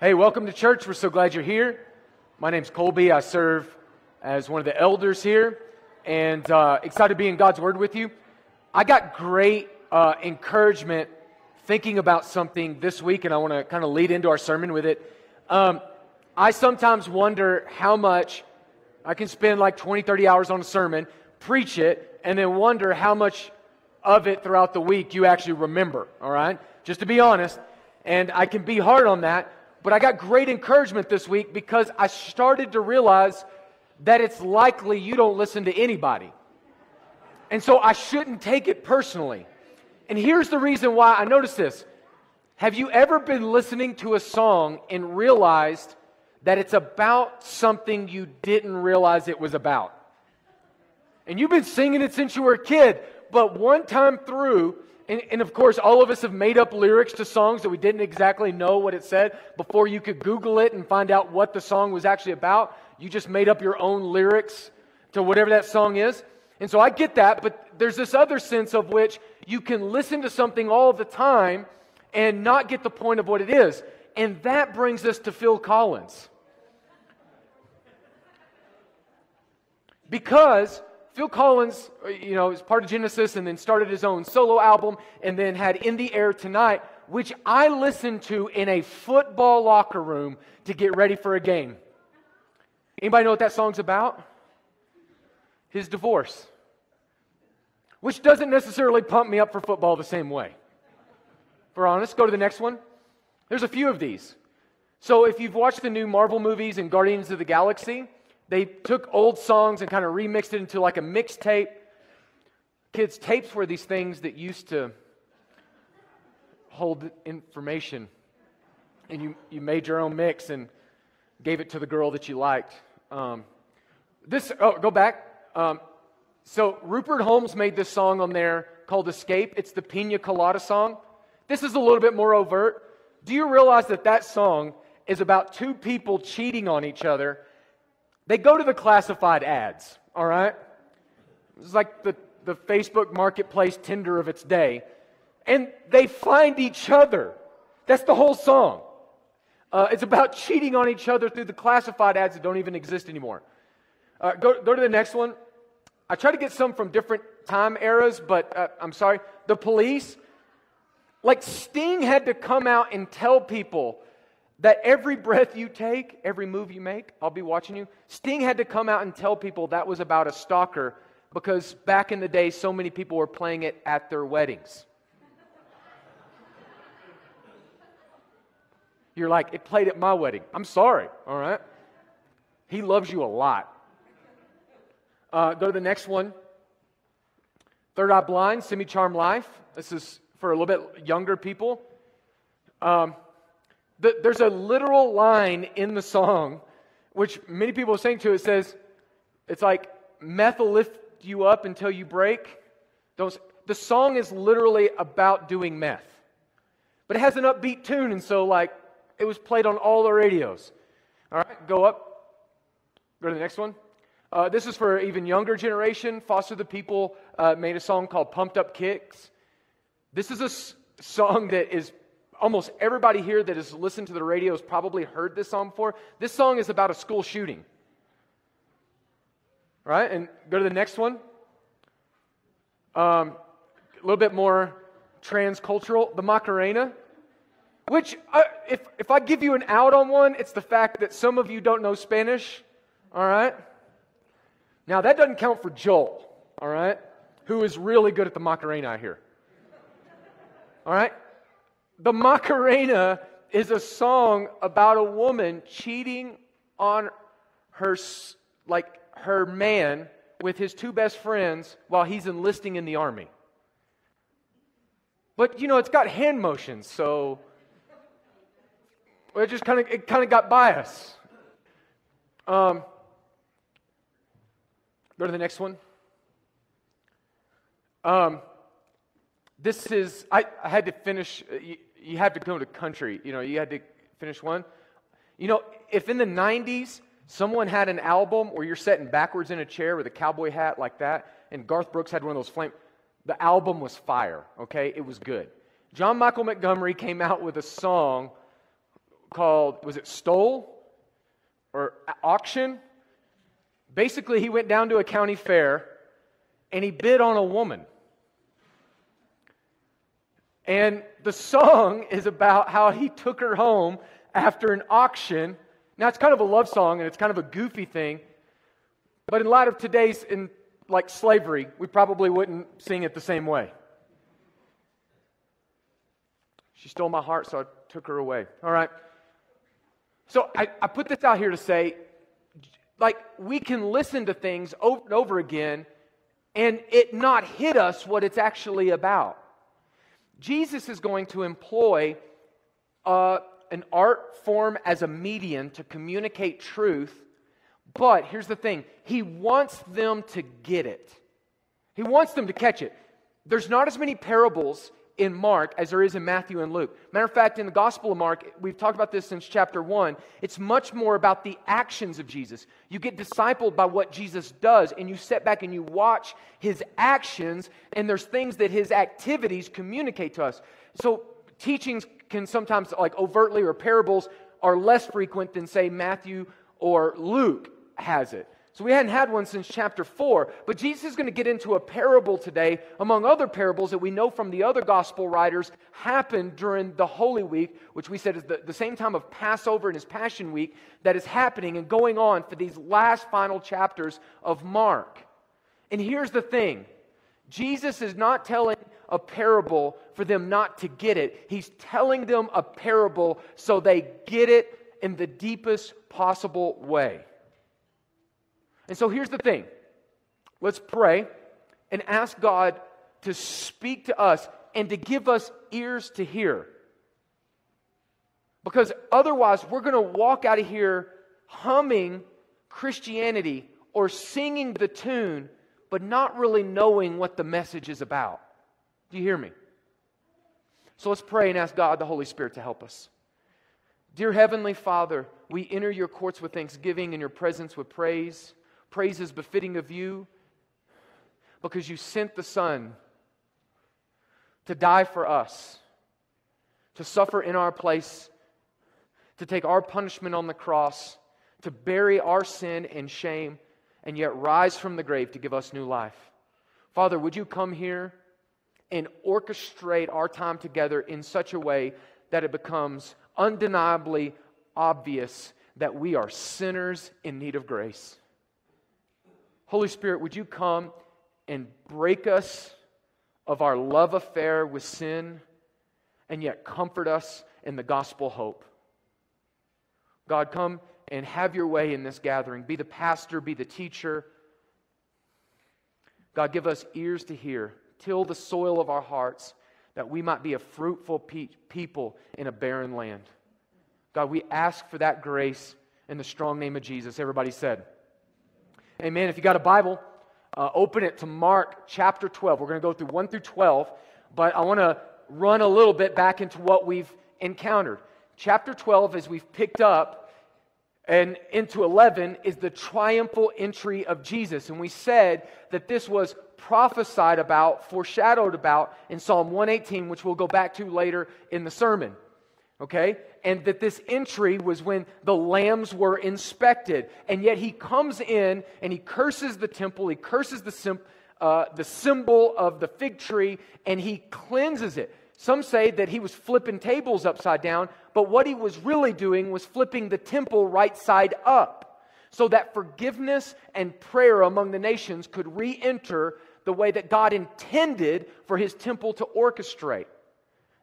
Hey, welcome to church. We're so glad you're here. My name's Colby. I serve as one of the elders here and uh, excited to be in God's Word with you. I got great uh, encouragement thinking about something this week, and I want to kind of lead into our sermon with it. Um, I sometimes wonder how much I can spend like 20, 30 hours on a sermon, preach it, and then wonder how much of it throughout the week you actually remember, all right? Just to be honest. And I can be hard on that. But I got great encouragement this week because I started to realize that it's likely you don't listen to anybody. And so I shouldn't take it personally. And here's the reason why I noticed this. Have you ever been listening to a song and realized that it's about something you didn't realize it was about? And you've been singing it since you were a kid, but one time through, and, and, of course, all of us have made up lyrics to songs that we didn't exactly know what it said before you could Google it and find out what the song was actually about. You just made up your own lyrics to whatever that song is. And so I get that, but there's this other sense of which you can listen to something all the time and not get the point of what it is. And that brings us to Phil Collins. Because Phil Collins, uh, you know, is part of Genesis and then started his own solo album and then had In the Air Tonight, which I listened to in a football locker room to get ready for a game. Anybody know what that song's about? His divorce. Which doesn't necessarily pump me up for football the same way. For honest, go to the next one. There's a few of these. So if you've watched the new Marvel movies and Guardians of the Galaxy, they took old songs and kind of remixed it into like a mixtape. Kids, tapes were these things that used to hold information. And you, you made your own mix and gave it to the girl that you liked. Um, this, oh, go back. Um, so Rupert Holmes made this song on there called Escape. It's the Pina Colada song. This is a little bit more overt. Do you realize that that song is about two people cheating on each other they go to the classified ads, all right? It's like the, the Facebook marketplace Tinder of its day. And they find each other. That's the whole song. Uh, it's about cheating on each other through the classified ads that don't even exist anymore. Uh, go, go to the next one. I try to get some from different time eras, but uh, I'm sorry. The police, like Sting had to come out and tell people that every breath you take, every move you make, I'll be watching you. Sting had to come out and tell people that was about a stalker because back in the day, so many people were playing it at their weddings. You're like, it played at my wedding. I'm sorry, all right? He loves you a lot. Uh, go to the next one. Third Eye Blind, Semi Charm Life. This is for a little bit younger people. Um, the, there's a literal line in the song, which many people saying to it says, it's like, meth will lift you up until you break. Don't, the song is literally about doing meth. But it has an upbeat tune, and so, like, it was played on all the radios. All right, go up. Go to the next one. Uh, this is for even younger generation. Foster the People uh, made a song called Pumped Up Kicks. This is a s- song that is almost everybody here that has listened to the radio has probably heard this song before. This song is about a school shooting. Right? And go to the next one. Um, a little bit more transcultural. The Macarena. Which, uh, if, if I give you an out on one, it's the fact that some of you don't know Spanish. All right? Now, that doesn't count for Joel. All right? Who is really good at the Macarena, I hear. All right? The Macarena is a song about a woman cheating on her like her man with his two best friends while he's enlisting in the army. But you know, it's got hand motions, so it just kind of it kind of got by us. Um, go to the next one. Um, this is I, I had to finish. You had to go to country. You know, you had to finish one. You know, if in the 90s someone had an album where you're sitting backwards in a chair with a cowboy hat like that, and Garth Brooks had one of those flame, the album was fire, okay? It was good. John Michael Montgomery came out with a song called, was it Sold or Auction? Basically, he went down to a county fair and he bid on a woman. And the song is about how he took her home after an auction. Now, it's kind of a love song and it's kind of a goofy thing. But in light of today's, in like slavery, we probably wouldn't sing it the same way. She stole my heart, so I took her away. All right. So I, I put this out here to say, like, we can listen to things over and over again and it not hit us what it's actually about. Jesus is going to employ uh, an art form as a medium to communicate truth, but here's the thing He wants them to get it, He wants them to catch it. There's not as many parables in Mark as there is in Matthew and Luke. Matter of fact, in the Gospel of Mark, we've talked about this since chapter 1. It's much more about the actions of Jesus. You get discipled by what Jesus does, and you sit back and you watch his actions, and there's things that his activities communicate to us. So, teachings can sometimes, like overtly or parables, are less frequent than, say, Matthew or Luke has it. So we hadn't had one since chapter 4. But Jesus is going to get into a parable today, among other parables that we know from the other gospel writers happened during the Holy Week, which we said is the, the same time of Passover and his Passion Week that is happening and going on for these last final chapters of Mark. And here's the thing Jesus is not telling a parable for them not to get it, he's telling them a parable so they get it in the deepest possible way. And so here's the thing let's pray and ask God to speak to us and to give us ears to hear. Because otherwise, we're going to walk out of here humming Christianity or singing the tune, but not really knowing what the message is about. Do you hear me? So let's pray and ask God, the Holy Spirit, to help us. Dear Heavenly Father, we enter your courts with thanksgiving and your presence with praise praises befitting of you because you sent the Son to die for us, to suffer in our place, to take our punishment on the cross, to bury our sin and shame, and yet rise from the grave to give us new life. Father, would you come here and orchestrate our time together in such a way that it becomes undeniably obvious that we are sinners in need of grace? Holy Spirit, would you come and break us of our love affair with sin and yet comfort us in the gospel hope? God, come and have your way in this gathering. Be the pastor, be the teacher. God, give us ears to hear. Till the soil of our hearts that we might be a fruitful pe- people in a barren land. God, we ask for that grace in the strong name of Jesus. Everybody said, Amen. If you got a Bible, uh, open it to Mark chapter 12. We're going to go through 1 through 12, but I want to run a little bit back into what we've encountered. Chapter 12, as we've picked up, and into 11 is the triumphal entry of Jesus. And we said that this was prophesied about, foreshadowed about in Psalm 118, which we'll go back to later in the sermon. Okay? and that this entry was when the lambs were inspected. And yet he comes in and he curses the temple, he curses the, sim- uh, the symbol of the fig tree, and he cleanses it. Some say that he was flipping tables upside down, but what he was really doing was flipping the temple right side up so that forgiveness and prayer among the nations could re enter the way that God intended for his temple to orchestrate.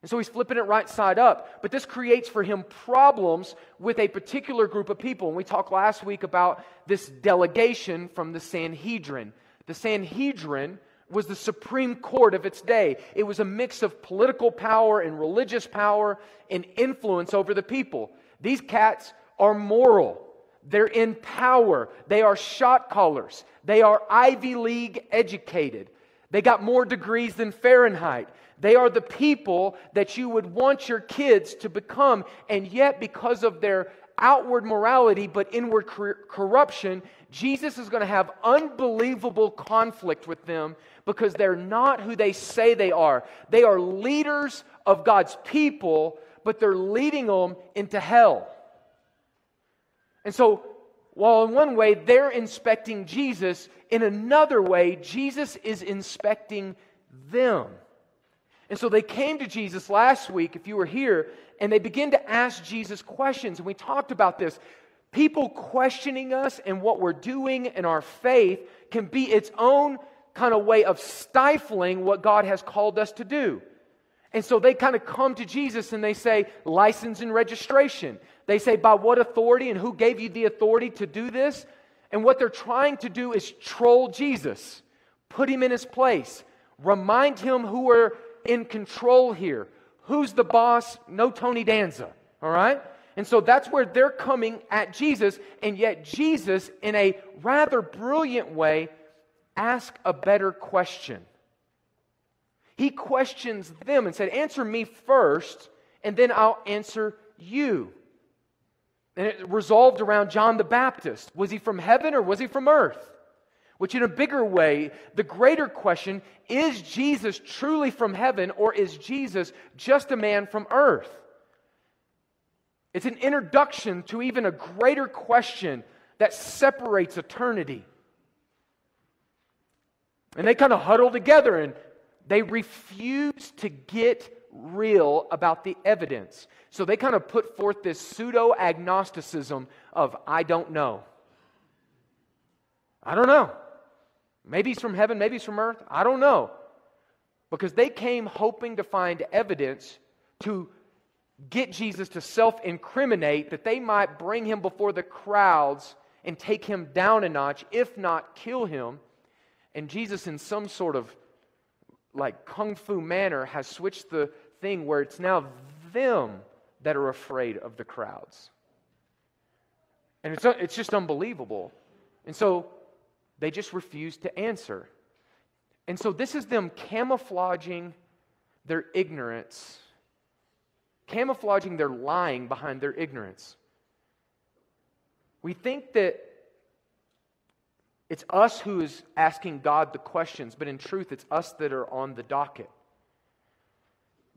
And so he's flipping it right side up. But this creates for him problems with a particular group of people. And we talked last week about this delegation from the Sanhedrin. The Sanhedrin was the supreme court of its day. It was a mix of political power and religious power and influence over the people. These cats are moral. They're in power. They are shot callers. They are Ivy League educated. They got more degrees than Fahrenheit. They are the people that you would want your kids to become. And yet, because of their outward morality but inward cor- corruption, Jesus is going to have unbelievable conflict with them because they're not who they say they are. They are leaders of God's people, but they're leading them into hell. And so, while in one way they're inspecting Jesus, in another way, Jesus is inspecting them. And so they came to Jesus last week, if you were here, and they began to ask Jesus questions. And we talked about this. People questioning us and what we're doing and our faith can be its own kind of way of stifling what God has called us to do. And so they kind of come to Jesus and they say, license and registration. They say, by what authority and who gave you the authority to do this? And what they're trying to do is troll Jesus, put him in his place, remind him who we're in control here. Who's the boss? No Tony Danza, all right? And so that's where they're coming at Jesus, and yet Jesus, in a rather brilliant way, asks a better question. He questions them and said, Answer me first, and then I'll answer you. And it resolved around John the Baptist. Was he from heaven or was he from earth? Which, in a bigger way, the greater question is Jesus truly from heaven or is Jesus just a man from earth? It's an introduction to even a greater question that separates eternity. And they kind of huddle together and they refuse to get real about the evidence. So they kind of put forth this pseudo agnosticism of, I don't know. I don't know. Maybe he's from heaven, maybe he's from earth. I don't know. Because they came hoping to find evidence to get Jesus to self incriminate that they might bring him before the crowds and take him down a notch, if not kill him. And Jesus, in some sort of like kung fu manner has switched the thing where it's now them that are afraid of the crowds. And it's, it's just unbelievable. And so they just refuse to answer. And so this is them camouflaging their ignorance, camouflaging their lying behind their ignorance. We think that it's us who is asking God the questions, but in truth, it's us that are on the docket.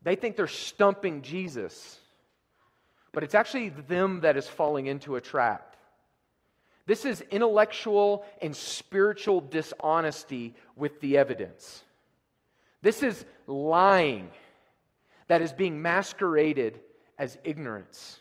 They think they're stumping Jesus, but it's actually them that is falling into a trap. This is intellectual and spiritual dishonesty with the evidence. This is lying that is being masqueraded as ignorance.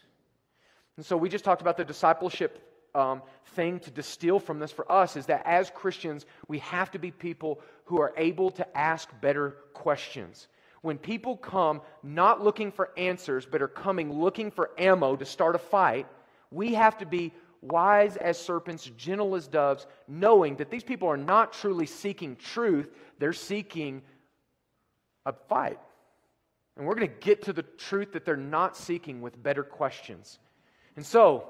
And so we just talked about the discipleship um, thing to distill from this for us is that as Christians, we have to be people who are able to ask better questions. When people come not looking for answers, but are coming looking for ammo to start a fight, we have to be wise as serpents, gentle as doves, knowing that these people are not truly seeking truth, they're seeking a fight. And we're going to get to the truth that they're not seeking with better questions. And so,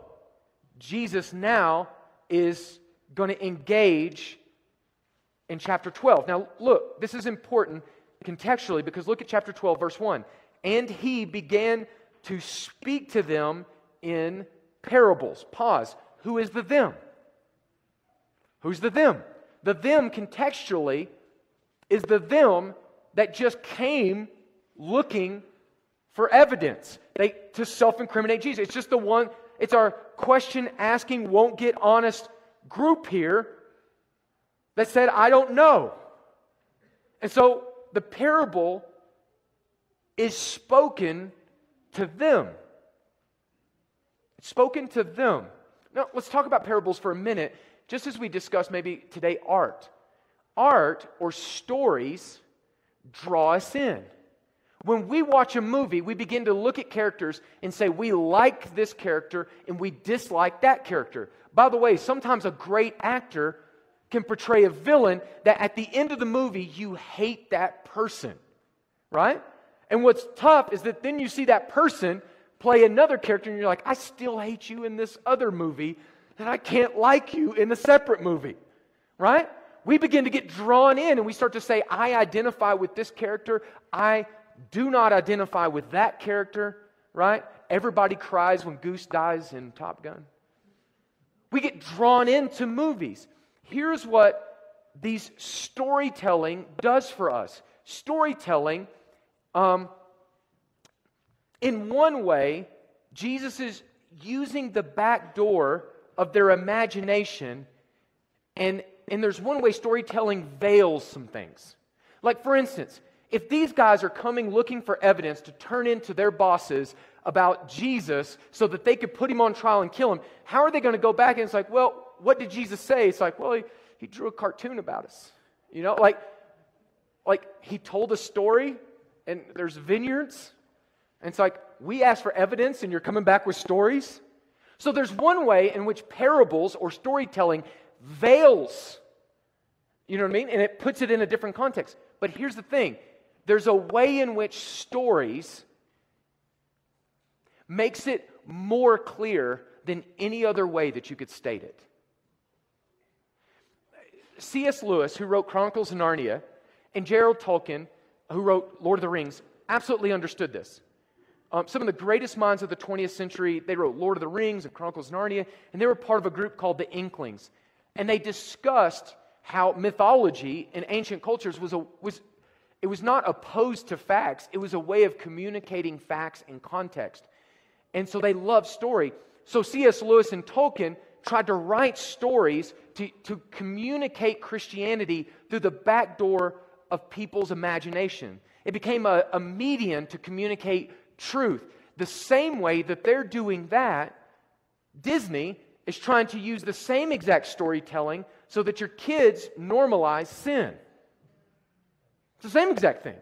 Jesus now is going to engage in chapter 12. Now, look, this is important contextually because look at chapter 12, verse 1. And he began to speak to them in parables. Pause. Who is the them? Who's the them? The them contextually is the them that just came looking for evidence they, to self incriminate Jesus. It's just the one it's our question asking, won't get honest group here that said, I don't know. And so the parable is spoken to them. Spoken to them. Now, let's talk about parables for a minute, just as we discussed maybe today art. Art or stories draw us in. When we watch a movie, we begin to look at characters and say, we like this character and we dislike that character. By the way, sometimes a great actor can portray a villain that at the end of the movie, you hate that person, right? And what's tough is that then you see that person play another character and you're like, I still hate you in this other movie, and I can't like you in a separate movie, right? We begin to get drawn in and we start to say, I identify with this character. I do not identify with that character, right? Everybody cries when Goose dies in Top Gun. We get drawn into movies. Here's what these storytelling does for us storytelling um, In one way, Jesus is using the back door of their imagination, and, and there's one way storytelling veils some things. Like, for instance, if these guys are coming looking for evidence to turn into their bosses about Jesus so that they could put him on trial and kill him, how are they going to go back and it's like, well, what did Jesus say? It's like, well, he, he drew a cartoon about us. You know, like, like he told a story and there's vineyards. And it's like, we ask for evidence and you're coming back with stories. So there's one way in which parables or storytelling veils, you know what I mean? And it puts it in a different context. But here's the thing there's a way in which stories makes it more clear than any other way that you could state it. C.S. Lewis, who wrote Chronicles of Narnia, and J.R.R. Tolkien, who wrote Lord of the Rings, absolutely understood this. Um, some of the greatest minds of the 20th century, they wrote Lord of the Rings and Chronicles of Narnia, and they were part of a group called the Inklings. And they discussed how mythology in ancient cultures was, a, was it was not opposed to facts, it was a way of communicating facts in context. And so they loved story. So C.S. Lewis and Tolkien tried to write stories to, to communicate Christianity through the back door of people's imagination. It became a, a medium to communicate truth. The same way that they're doing that, Disney is trying to use the same exact storytelling so that your kids normalize sin. It's the same exact thing.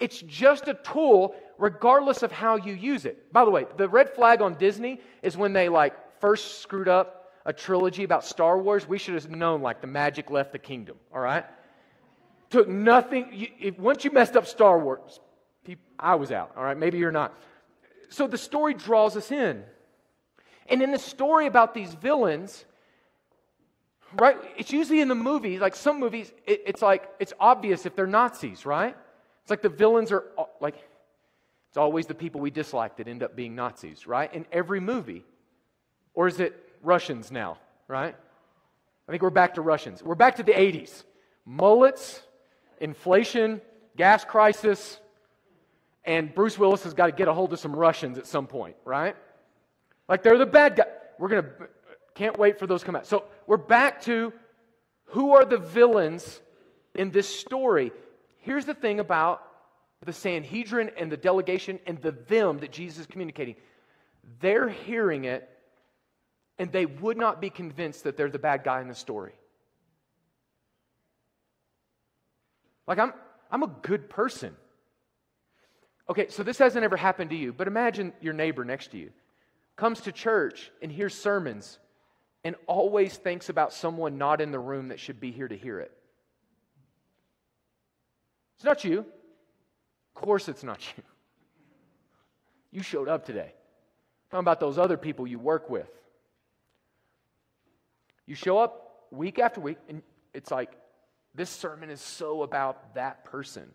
It's just a tool regardless of how you use it. By the way, the red flag on Disney is when they like first screwed up a trilogy about Star Wars. We should have known like the magic left the kingdom, all right? Took nothing. You, if, once you messed up Star Wars, I was out, all right? Maybe you're not. So the story draws us in. And in the story about these villains, right? It's usually in the movies, like some movies, it, it's like, it's obvious if they're Nazis, right? It's like the villains are uh, like, it's always the people we dislike that end up being Nazis, right? In every movie. Or is it Russians now, right? I think we're back to Russians. We're back to the 80s. Mullets, inflation, gas crisis, and Bruce Willis has got to get a hold of some Russians at some point, right? Like they're the bad guy. We're to, can't wait for those to come out. So we're back to who are the villains in this story. Here's the thing about the Sanhedrin and the delegation and the them that Jesus is communicating. They're hearing it and they would not be convinced that they're the bad guy in the story. Like, I'm, I'm a good person. Okay, so this hasn't ever happened to you, but imagine your neighbor next to you comes to church and hears sermons and always thinks about someone not in the room that should be here to hear it. It's not you. Of course, it's not you. You showed up today. I'm talking about those other people you work with. You show up week after week, and it's like, this sermon is so about that person.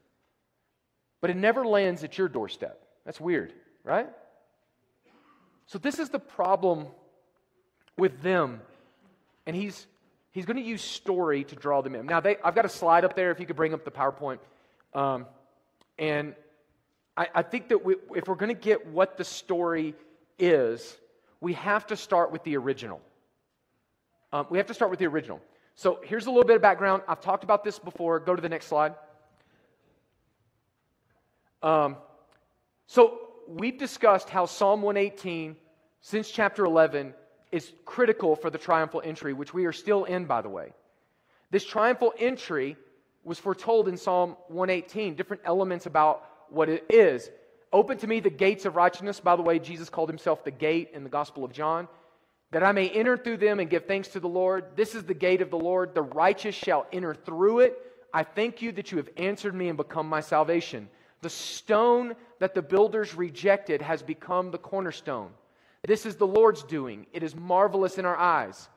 But it never lands at your doorstep. That's weird, right? So, this is the problem with them. And he's, he's going to use story to draw them in. Now, they, I've got a slide up there if you could bring up the PowerPoint. Um, and I, I, think that we, if we're going to get what the story is, we have to start with the original. Um, we have to start with the original. So here's a little bit of background. I've talked about this before. Go to the next slide. Um, so we've discussed how Psalm 118, since chapter 11, is critical for the triumphal entry, which we are still in, by the way. This triumphal entry was foretold in Psalm 118, different elements about what it is. Open to me the gates of righteousness. By the way, Jesus called himself the gate in the Gospel of John that I may enter through them and give thanks to the Lord. This is the gate of the Lord. The righteous shall enter through it. I thank you that you have answered me and become my salvation. The stone that the builders rejected has become the cornerstone. This is the Lord's doing. It is marvelous in our eyes.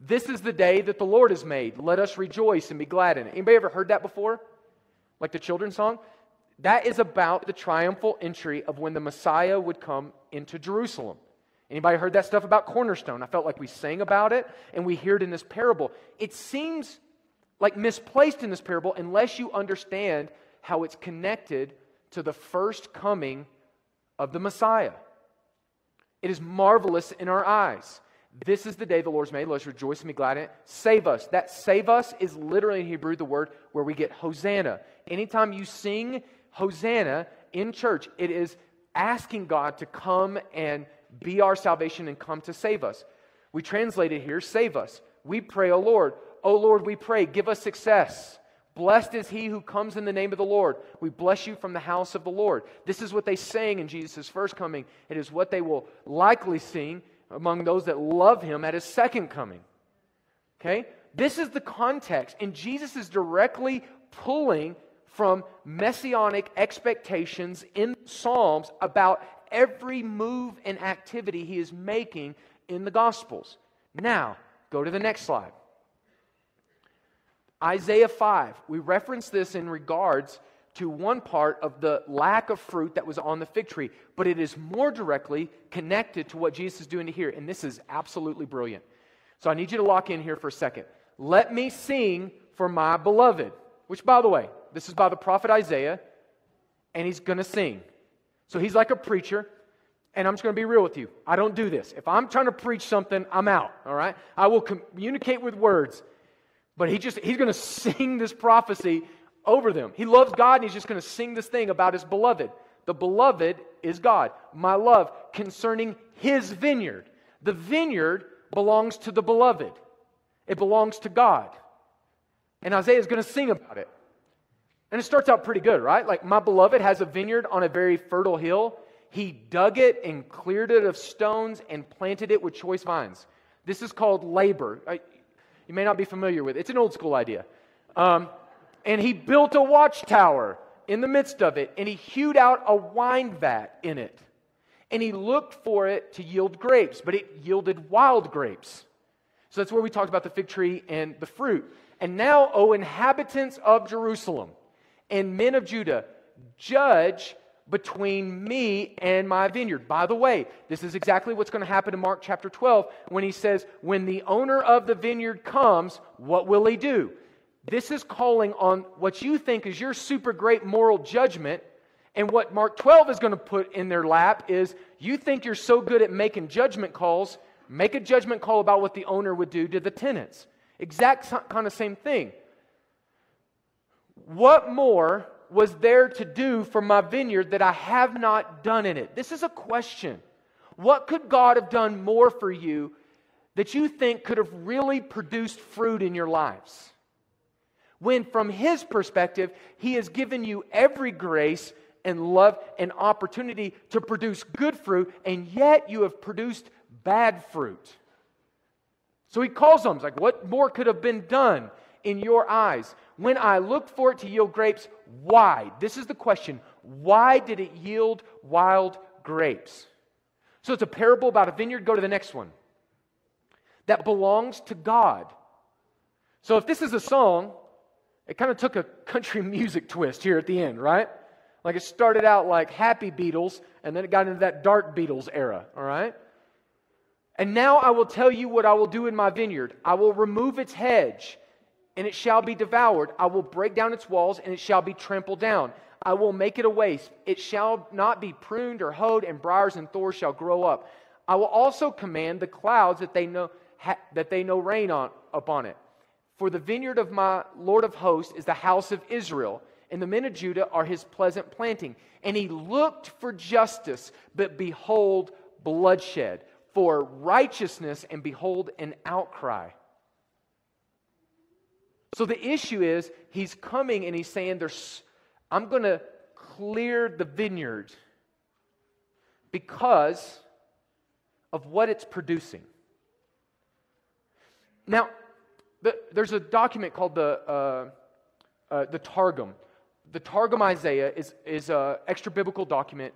This is the day that the Lord has made. Let us rejoice and be glad in it. Anybody ever heard that before? Like the children's song? That is about the triumphal entry of when the Messiah would come into Jerusalem. Anybody heard that stuff about cornerstone? I felt like we sang about it and we hear it in this parable. It seems like misplaced in this parable unless you understand how it's connected to the first coming of the Messiah. It is marvelous in our eyes. This is the day the Lord's made. Let us rejoice and be glad in it. Save us. That save us is literally in Hebrew the word where we get Hosanna. Anytime you sing Hosanna in church, it is asking God to come and be our salvation and come to save us. We translate it here, save us. We pray, O Lord. O Lord, we pray, give us success. Blessed is he who comes in the name of the Lord. We bless you from the house of the Lord. This is what they sang in Jesus' first coming. It is what they will likely sing among those that love him at his second coming. Okay? This is the context. And Jesus is directly pulling from messianic expectations in Psalms about every move and activity he is making in the Gospels. Now, go to the next slide. Isaiah 5, we reference this in regards to one part of the lack of fruit that was on the fig tree, but it is more directly connected to what Jesus is doing here. And this is absolutely brilliant. So I need you to lock in here for a second. Let me sing for my beloved, which, by the way, this is by the prophet Isaiah, and he's going to sing. So he's like a preacher, and I'm just going to be real with you. I don't do this. If I'm trying to preach something, I'm out, all right? I will communicate with words. But he just he's going to sing this prophecy over them. He loves God and he's just going to sing this thing about his beloved. The beloved is God. My love concerning his vineyard. The vineyard belongs to the beloved. It belongs to God. And Isaiah is going to sing about it. And it starts out pretty good, right? Like, my beloved has a vineyard on a very fertile hill. He dug it and cleared it of stones and planted it with choice vines. This is called labor. Uh, You may not be familiar with it. It's an old school idea. Um, and he built a watchtower in the midst of it, and he hewed out a wine vat in it. And he looked for it to yield grapes, but it yielded wild grapes. So that's where we talked about the fig tree and the fruit. And now, O inhabitants of Jerusalem and men of Judah, judge between me and my vineyard. By the way, this is exactly what's going to happen in Mark chapter 12 when he says, When the owner of the vineyard comes, what will he do? This is calling on what you think is your super great moral judgment. And what Mark 12 is going to put in their lap is you think you're so good at making judgment calls, make a judgment call about what the owner would do to the tenants. Exact kind of same thing. What more was there to do for my vineyard that I have not done in it? This is a question. What could God have done more for you that you think could have really produced fruit in your lives? When, from His perspective, He has given you every grace and love and opportunity to produce good fruit, and yet you have produced bad fruit. So He calls them, like, what more could have been done in your eyes? When I looked for it to yield grapes, why? This is the question. Why did it yield wild grapes? So it's a parable about a vineyard. Go to the next one. That belongs to God. So if this is a song, it kind of took a country music twist here at the end, right? Like it started out like happy Beatles, and then it got into that dark Beatles era, all right? And now I will tell you what I will do in my vineyard. I will remove its hedge and it shall be devoured. I will break down its walls, and it shall be trampled down. I will make it a waste. It shall not be pruned or hoed, and briars and thorns shall grow up. I will also command the clouds that they know ha, that they know rain on upon it. For the vineyard of my Lord of hosts is the house of Israel, and the men of Judah are his pleasant planting. And he looked for justice, but behold bloodshed, for righteousness, and behold an outcry. So the issue is, he's coming and he's saying, There's, I'm going to clear the vineyard because of what it's producing. Now, the, there's a document called the, uh, uh, the Targum. The Targum Isaiah is, is an extra biblical document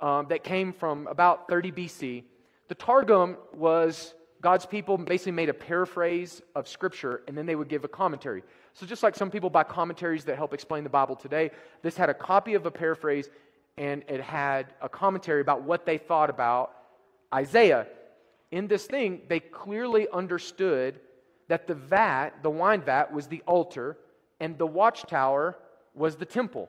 um, that came from about 30 BC. The Targum was God's people basically made a paraphrase of Scripture and then they would give a commentary. So, just like some people buy commentaries that help explain the Bible today, this had a copy of a paraphrase and it had a commentary about what they thought about Isaiah. In this thing, they clearly understood that the vat, the wine vat, was the altar and the watchtower was the temple.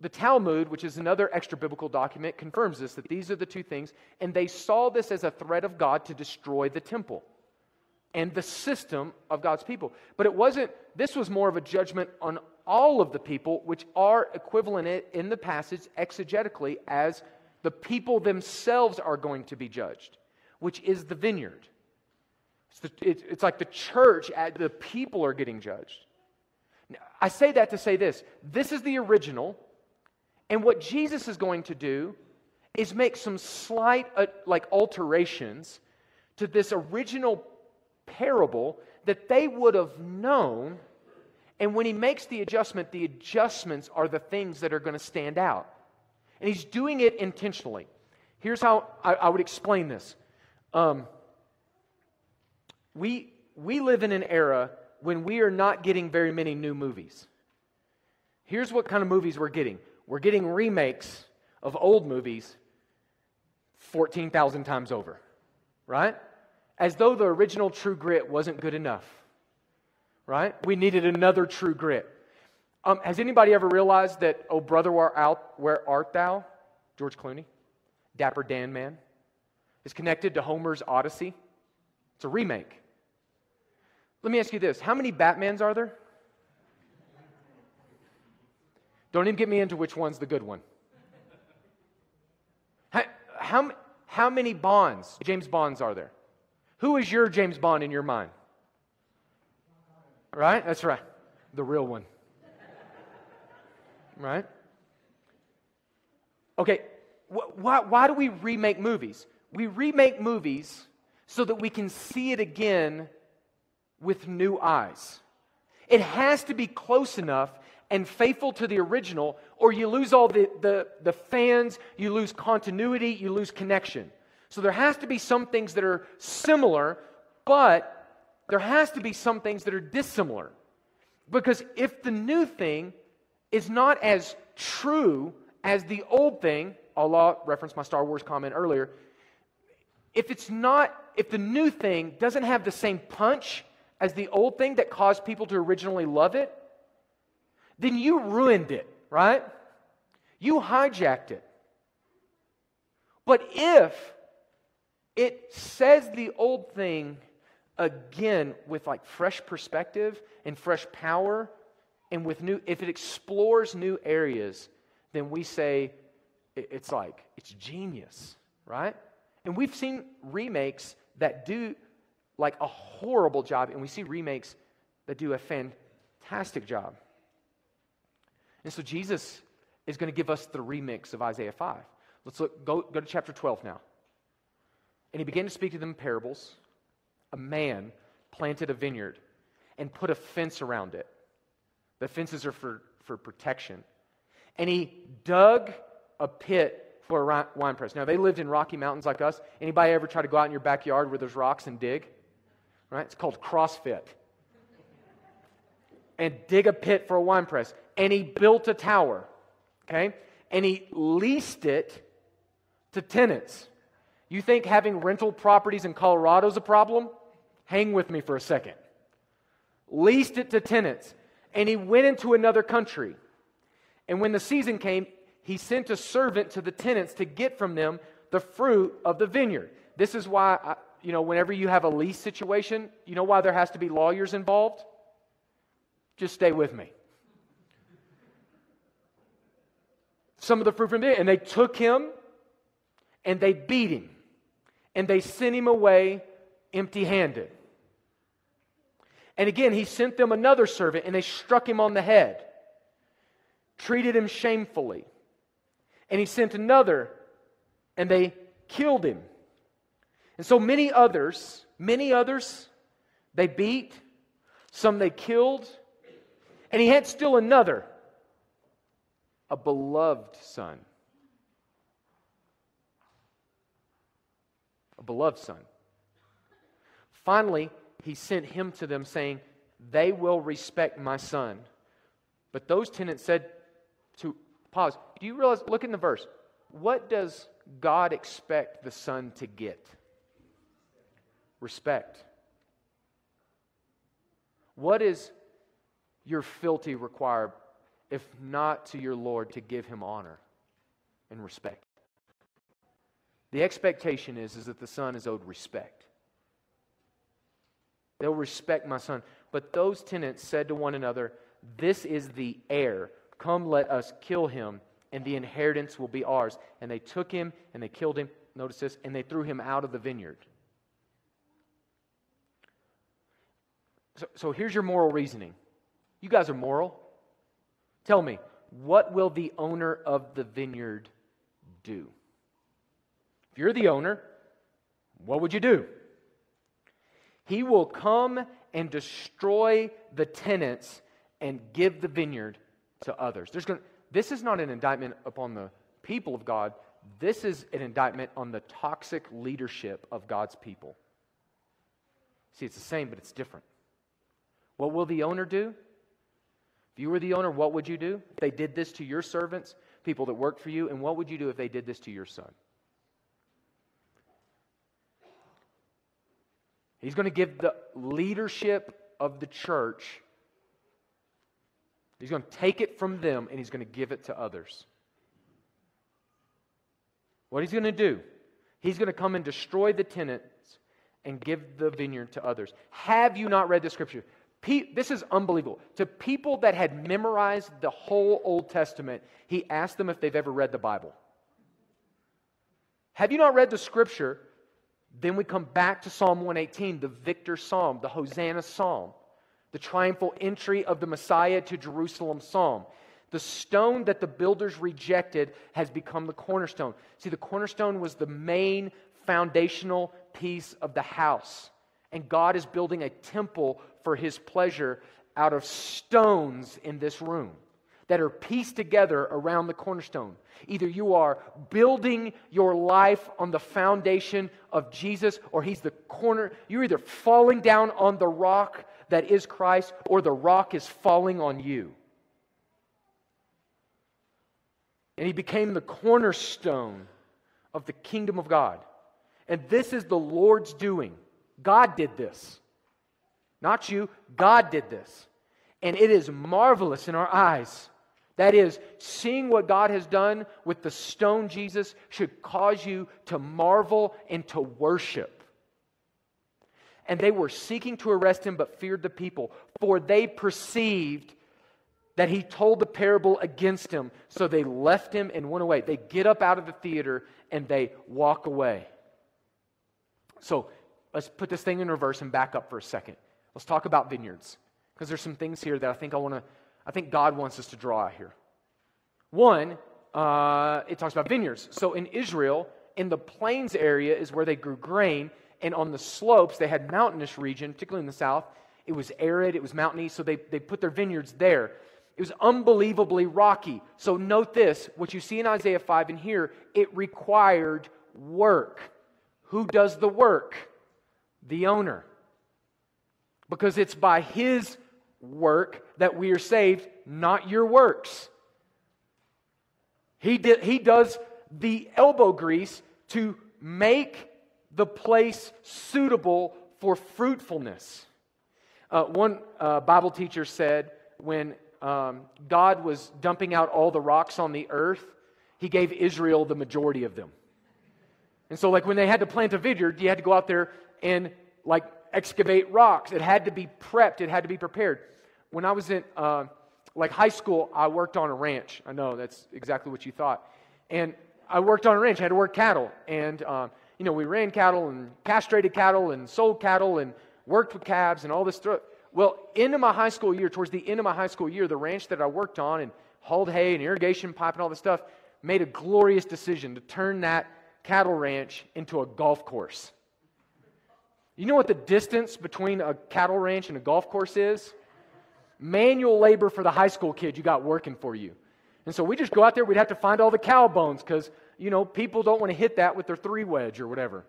The Talmud, which is another extra biblical document, confirms this that these are the two things, and they saw this as a threat of God to destroy the temple and the system of God's people. But it wasn't, this was more of a judgment on all of the people, which are equivalent in the passage exegetically as the people themselves are going to be judged, which is the vineyard. It's, the, it's, it's like the church, the people are getting judged. Now, I say that to say this this is the original, and what Jesus is going to do is make some slight uh, like alterations to this original parable that they would have known. And when he makes the adjustment, the adjustments are the things that are going to stand out. And he's doing it intentionally. Here's how I, I would explain this. Um, we, we live in an era when we are not getting very many new movies. Here's what kind of movies we're getting we're getting remakes of old movies 14,000 times over, right? As though the original True Grit wasn't good enough, right? We needed another True Grit. Um, has anybody ever realized that, oh, brother, where, out, where art thou? George Clooney, Dapper Dan Man, is connected to Homer's Odyssey. It's a remake. Let me ask you this how many Batmans are there? Don't even get me into which one's the good one. How, how, how many Bonds, James Bonds, are there? Who is your James Bond in your mind? Right? That's right. The real one. Right? Okay, wh- why, why do we remake movies? We remake movies so that we can see it again with new eyes. It has to be close enough and faithful to the original, or you lose all the, the, the fans, you lose continuity, you lose connection. So there has to be some things that are similar, but there has to be some things that are dissimilar. Because if the new thing is not as true as the old thing, à la referenced my Star Wars comment earlier, if it's not, if the new thing doesn't have the same punch as the old thing that caused people to originally love it, then you ruined it, right? You hijacked it. But if it says the old thing again with like fresh perspective and fresh power and with new if it explores new areas then we say it's like it's genius right and we've seen remakes that do like a horrible job and we see remakes that do a fantastic job and so Jesus is going to give us the remix of Isaiah 5. Let's look, go, go to chapter 12 now. And he began to speak to them in parables. A man planted a vineyard and put a fence around it. The fences are for, for protection. And he dug a pit for a wine press. Now, they lived in rocky mountains like us. Anybody ever try to go out in your backyard where there's rocks and dig? Right? It's called CrossFit. And dig a pit for a wine press and he built a tower, okay? And he leased it to tenants. You think having rental properties in Colorado is a problem? Hang with me for a second. Leased it to tenants, and he went into another country. And when the season came, he sent a servant to the tenants to get from them the fruit of the vineyard. This is why, I, you know, whenever you have a lease situation, you know why there has to be lawyers involved? Just stay with me. Some of the fruit from it. And they took him and they beat him and they sent him away empty handed. And again, he sent them another servant and they struck him on the head, treated him shamefully. And he sent another and they killed him. And so many others, many others, they beat, some they killed, and he had still another a beloved son. A beloved son. Finally, he sent him to them, saying, They will respect my son. But those tenants said to, pause, do you realize, look in the verse, what does God expect the son to get? Respect. What is your fealty required if not to your Lord to give him honor and respect? The expectation is, is that the son is owed respect. They'll respect my son. But those tenants said to one another, This is the heir. Come, let us kill him, and the inheritance will be ours. And they took him and they killed him. Notice this, and they threw him out of the vineyard. So, so here's your moral reasoning. You guys are moral. Tell me, what will the owner of the vineyard do? If you're the owner, what would you do? He will come and destroy the tenants and give the vineyard to others. There's going this is not an indictment upon the people of God. This is an indictment on the toxic leadership of God's people. See, it's the same, but it's different. What will the owner do? If you were the owner, what would you do? If they did this to your servants, people that work for you, and what would you do if they did this to your son? He's going to give the leadership of the church, he's going to take it from them and he's going to give it to others. What he's going to do, he's going to come and destroy the tenants and give the vineyard to others. Have you not read the scripture? This is unbelievable. To people that had memorized the whole Old Testament, he asked them if they've ever read the Bible. Have you not read the scripture? Then we come back to Psalm 118, the victor psalm, the Hosanna psalm, the triumphal entry of the Messiah to Jerusalem psalm. The stone that the builders rejected has become the cornerstone. See, the cornerstone was the main foundational piece of the house. And God is building a temple for his pleasure out of stones in this room that are pieced together around the cornerstone. Either you are building your life on the foundation of Jesus, or He's the corner. You're either falling down on the rock that is Christ, or the rock is falling on you. And He became the cornerstone of the kingdom of God. And this is the Lord's doing. God did this. Not you, God did this. And it is marvelous in our eyes. That is, seeing what God has done with the stone Jesus should cause you to marvel and to worship. And they were seeking to arrest him, but feared the people, for they perceived that he told the parable against him. So they left him and went away. They get up out of the theater and they walk away. So let's put this thing in reverse and back up for a second. Let's talk about vineyards, because there's some things here that I think I want to I think God wants us to draw out here. One, uh, it talks about vineyards. So in Israel, in the plains area is where they grew grain, and on the slopes, they had mountainous region, particularly in the south. It was arid, it was mountainy, so they, they put their vineyards there. It was unbelievably rocky. So note this what you see in Isaiah 5 and here, it required work. Who does the work? The owner. Because it's by his work that we are saved, not your works. He, did, he does the elbow grease to make the place suitable for fruitfulness. Uh, one uh, Bible teacher said when um, God was dumping out all the rocks on the earth, he gave Israel the majority of them. And so, like when they had to plant a vineyard, you had to go out there and like excavate rocks. It had to be prepped, it had to be prepared. When I was in uh, like high school, I worked on a ranch. I know that's exactly what you thought. And I worked on a ranch. I had to work cattle. And, um, you know, we ran cattle and castrated cattle and sold cattle and worked with calves and all this stuff. Well, into my high school year, towards the end of my high school year, the ranch that I worked on and hauled hay and irrigation pipe and all this stuff made a glorious decision to turn that cattle ranch into a golf course. You know what the distance between a cattle ranch and a golf course is? Manual labor for the high school kid you got working for you. And so we just go out there, we'd have to find all the cow bones because, you know, people don't want to hit that with their three wedge or whatever.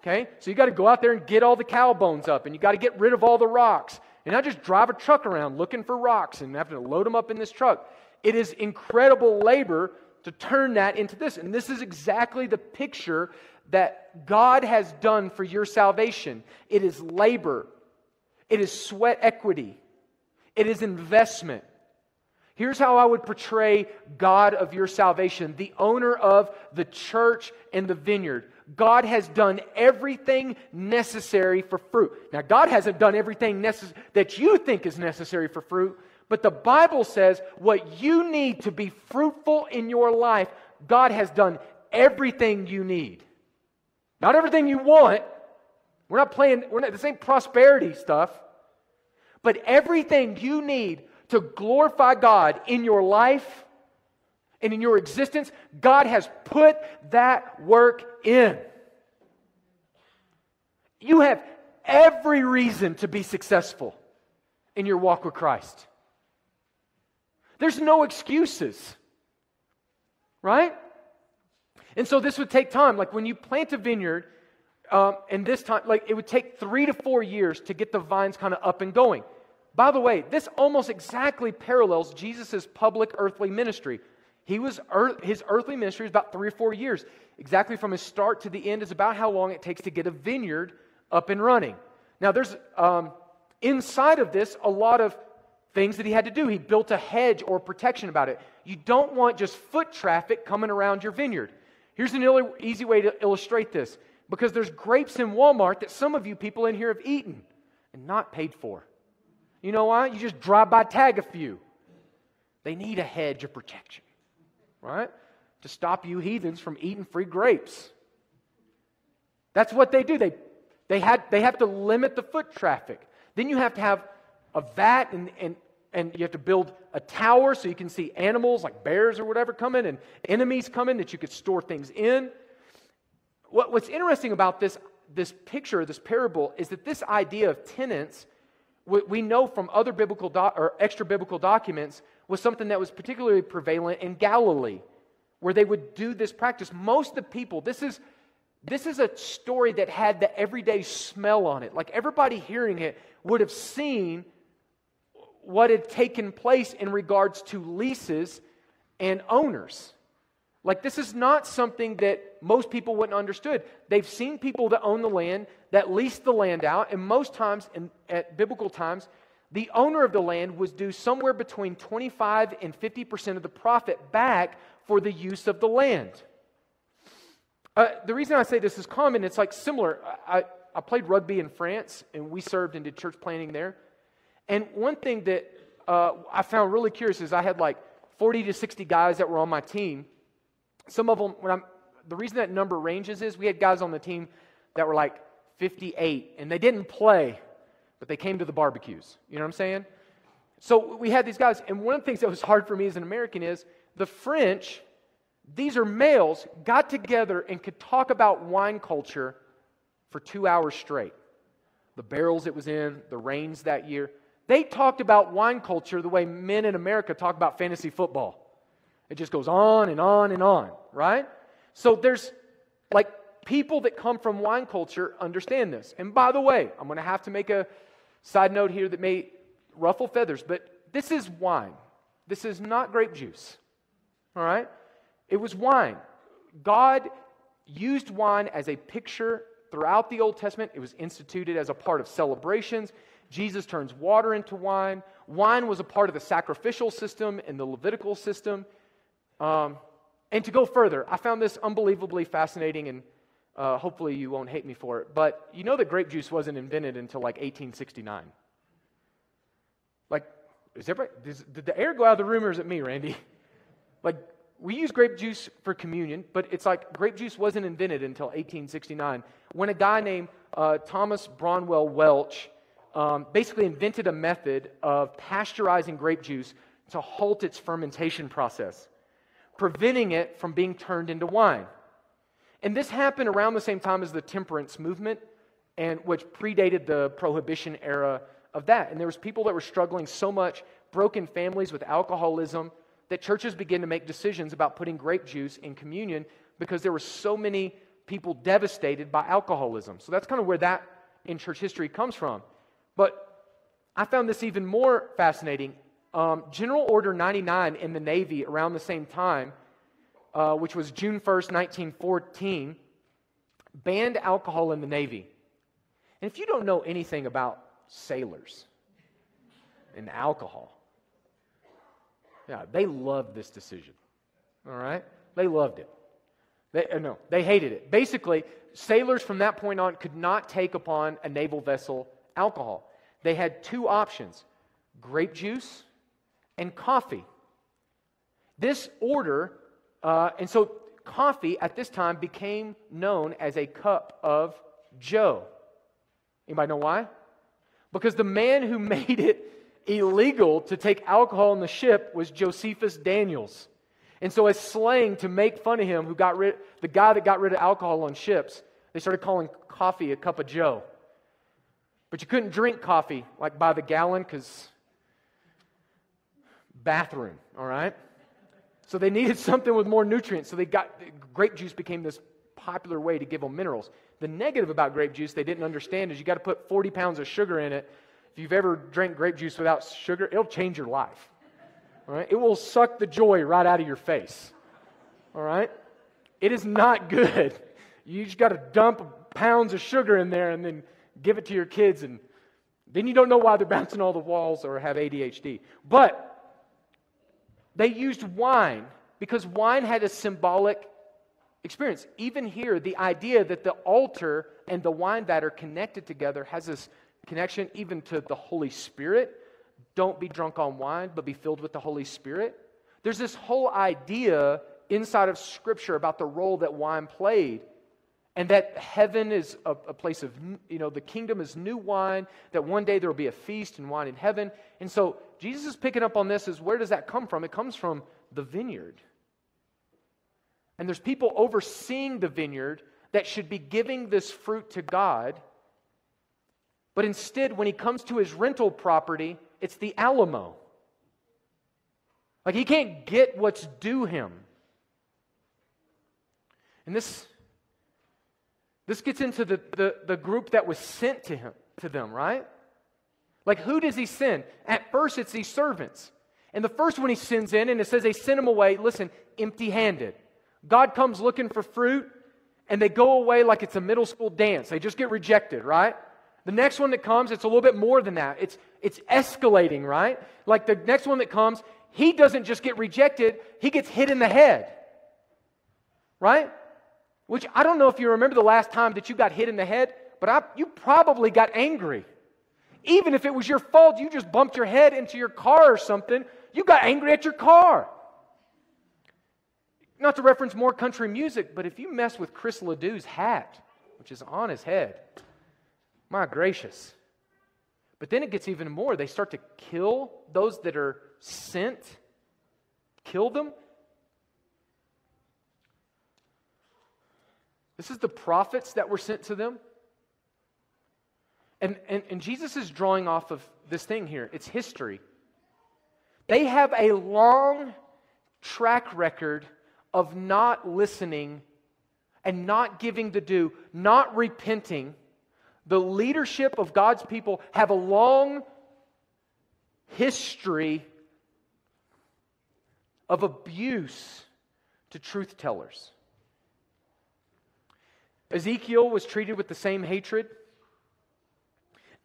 Okay? So you got to go out there and get all the cow bones up and you got to get rid of all the rocks. And I just drive a truck around looking for rocks and have to load them up in this truck. It is incredible labor to turn that into this. And this is exactly the picture that God has done for your salvation. It is labor, it is sweat equity, it is investment. Here's how I would portray God of your salvation, the owner of the church and the vineyard. God has done everything necessary for fruit. Now, God hasn't done everything necess- that you think is necessary for fruit, but the Bible says what you need to be fruitful in your life, God has done everything you need. Not everything you want. We're not playing, we're not, this ain't prosperity stuff. But everything you need to glorify God in your life and in your existence, God has put that work in. You have every reason to be successful in your walk with Christ. There's no excuses, right? And so this would take time. Like when you plant a vineyard, um, and this time, like it would take three to four years to get the vines kind of up and going. By the way, this almost exactly parallels Jesus' public earthly ministry. He was earth, his earthly ministry is about three or four years. Exactly from his start to the end is about how long it takes to get a vineyard up and running. Now, there's um, inside of this a lot of things that he had to do. He built a hedge or protection about it. You don't want just foot traffic coming around your vineyard. Here's an easy way to illustrate this because there's grapes in Walmart that some of you people in here have eaten and not paid for. You know why? You just drive by, tag a few. They need a hedge of protection, right? To stop you heathens from eating free grapes. That's what they do. They, they, had, they have to limit the foot traffic. Then you have to have a vat and, and, and you have to build a tower so you can see animals like bears or whatever coming and enemies coming that you could store things in. What, what's interesting about this, this picture, this parable, is that this idea of tenants, we know from other biblical or extra biblical documents, was something that was particularly prevalent in Galilee, where they would do this practice. Most of the people, this is this is a story that had the everyday smell on it. Like everybody hearing it would have seen what had taken place in regards to leases and owners. Like, this is not something that most people wouldn't understood. They've seen people that own the land, that lease the land out, and most times, in, at biblical times, the owner of the land was due somewhere between 25 and 50% of the profit back for the use of the land. Uh, the reason I say this is common, it's like similar. I, I played rugby in France, and we served and did church planning there. And one thing that uh, I found really curious is I had like 40 to 60 guys that were on my team some of them, when I'm, the reason that number ranges is we had guys on the team that were like 58 and they didn't play, but they came to the barbecues. You know what I'm saying? So we had these guys, and one of the things that was hard for me as an American is the French, these are males, got together and could talk about wine culture for two hours straight. The barrels it was in, the rains that year. They talked about wine culture the way men in America talk about fantasy football. It just goes on and on and on, right? So there's like people that come from wine culture understand this. And by the way, I'm going to have to make a side note here that may ruffle feathers, but this is wine. This is not grape juice. All right? It was wine. God used wine as a picture throughout the Old Testament. It was instituted as a part of celebrations. Jesus turns water into wine. Wine was a part of the sacrificial system and the Levitical system. Um, and to go further, I found this unbelievably fascinating, and uh, hopefully you won't hate me for it. But you know that grape juice wasn't invented until like 1869. Like, is everybody, does, did the air go out of the room, is it me, Randy? Like, we use grape juice for communion, but it's like grape juice wasn't invented until 1869 when a guy named uh, Thomas Bramwell Welch um, basically invented a method of pasteurizing grape juice to halt its fermentation process preventing it from being turned into wine. And this happened around the same time as the temperance movement, and which predated the prohibition era of that. And there was people that were struggling so much, broken families with alcoholism, that churches began to make decisions about putting grape juice in communion because there were so many people devastated by alcoholism. So that's kind of where that in church history comes from. But I found this even more fascinating um, General Order 99 in the Navy around the same time, uh, which was June 1st, 1914, banned alcohol in the Navy. And if you don't know anything about sailors and alcohol, Yeah, they loved this decision. All right? They loved it. They, uh, no, they hated it. Basically, sailors from that point on could not take upon a naval vessel alcohol. They had two options grape juice and coffee. This order, uh, and so coffee at this time became known as a cup of Joe. Anybody know why? Because the man who made it illegal to take alcohol on the ship was Josephus Daniels. And so, as slang to make fun of him, who got rid, the guy that got rid of alcohol on ships, they started calling coffee a cup of Joe. But you couldn't drink coffee like by the gallon because bathroom, all right? So they needed something with more nutrients. So they got grape juice became this popular way to give them minerals. The negative about grape juice they didn't understand is you got to put 40 pounds of sugar in it. If you've ever drank grape juice without sugar, it'll change your life. All right? It will suck the joy right out of your face. All right? It is not good. You just got to dump pounds of sugar in there and then give it to your kids, and then you don't know why they're bouncing all the walls or have ADHD. But they used wine because wine had a symbolic experience. Even here, the idea that the altar and the wine vat are connected together has this connection even to the Holy Spirit. Don't be drunk on wine, but be filled with the Holy Spirit. There's this whole idea inside of Scripture about the role that wine played. And that heaven is a, a, place of, you know, the kingdom is new wine, that one day there will be a feast and wine in heaven. And so Jesus is picking up on this is where does that come from? It comes from the vineyard. And there's people overseeing the vineyard that should be giving this fruit to God. But instead, when he comes to his rental property, it's the Alamo. Like he can't get what's due him. And this, this gets into the, the, the group that was sent to him to them, right? Like, who does he send? At first, it's these servants. And the first one he sends in, and it says they send him away, listen, empty handed. God comes looking for fruit, and they go away like it's a middle school dance. They just get rejected, right? The next one that comes, it's a little bit more than that. It's, it's escalating, right? Like the next one that comes, he doesn't just get rejected, he gets hit in the head, right? Which I don't know if you remember the last time that you got hit in the head, but I, you probably got angry. Even if it was your fault, you just bumped your head into your car or something, you got angry at your car. Not to reference more country music, but if you mess with Chris LeDoux's hat, which is on his head, my gracious. But then it gets even more. They start to kill those that are sent, kill them. This is the prophets that were sent to them. And, and, and Jesus is drawing off of this thing here it's history. They have a long track record of not listening and not giving the due, not repenting. The leadership of God's people have a long history of abuse to truth tellers. Ezekiel was treated with the same hatred.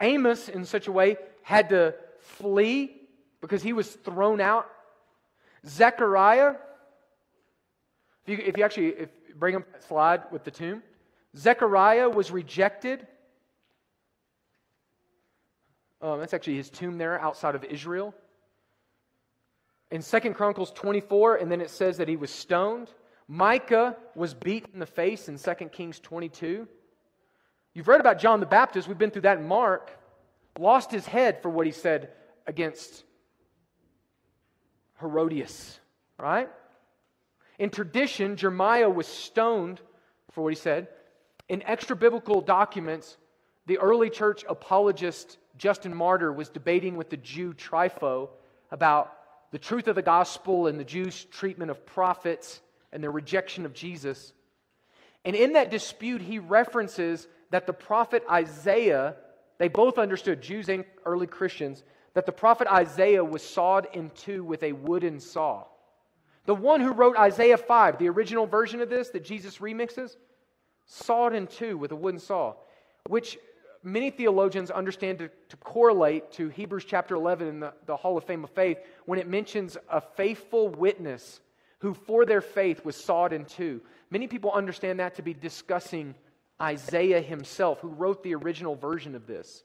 Amos, in such a way, had to flee because he was thrown out. Zechariah, if you, if you actually if, bring up that slide with the tomb, Zechariah was rejected. Um, that's actually his tomb there outside of Israel. In Second Chronicles 24, and then it says that he was stoned. Micah was beat in the face in 2 Kings 22. You've read about John the Baptist, we've been through that Mark, lost his head for what he said against Herodias, right? In tradition, Jeremiah was stoned for what he said. In extra biblical documents, the early church apologist Justin Martyr was debating with the Jew Trypho about the truth of the gospel and the Jews' treatment of prophets and their rejection of Jesus. And in that dispute, he references that the prophet Isaiah, they both understood, Jews and early Christians, that the prophet Isaiah was sawed in two with a wooden saw. The one who wrote Isaiah 5, the original version of this that Jesus remixes, sawed in two with a wooden saw, which many theologians understand to, to correlate to Hebrews chapter 11 in the, the Hall of Fame of Faith when it mentions a faithful witness who for their faith was sawed in two. Many people understand that to be discussing Isaiah himself, who wrote the original version of this.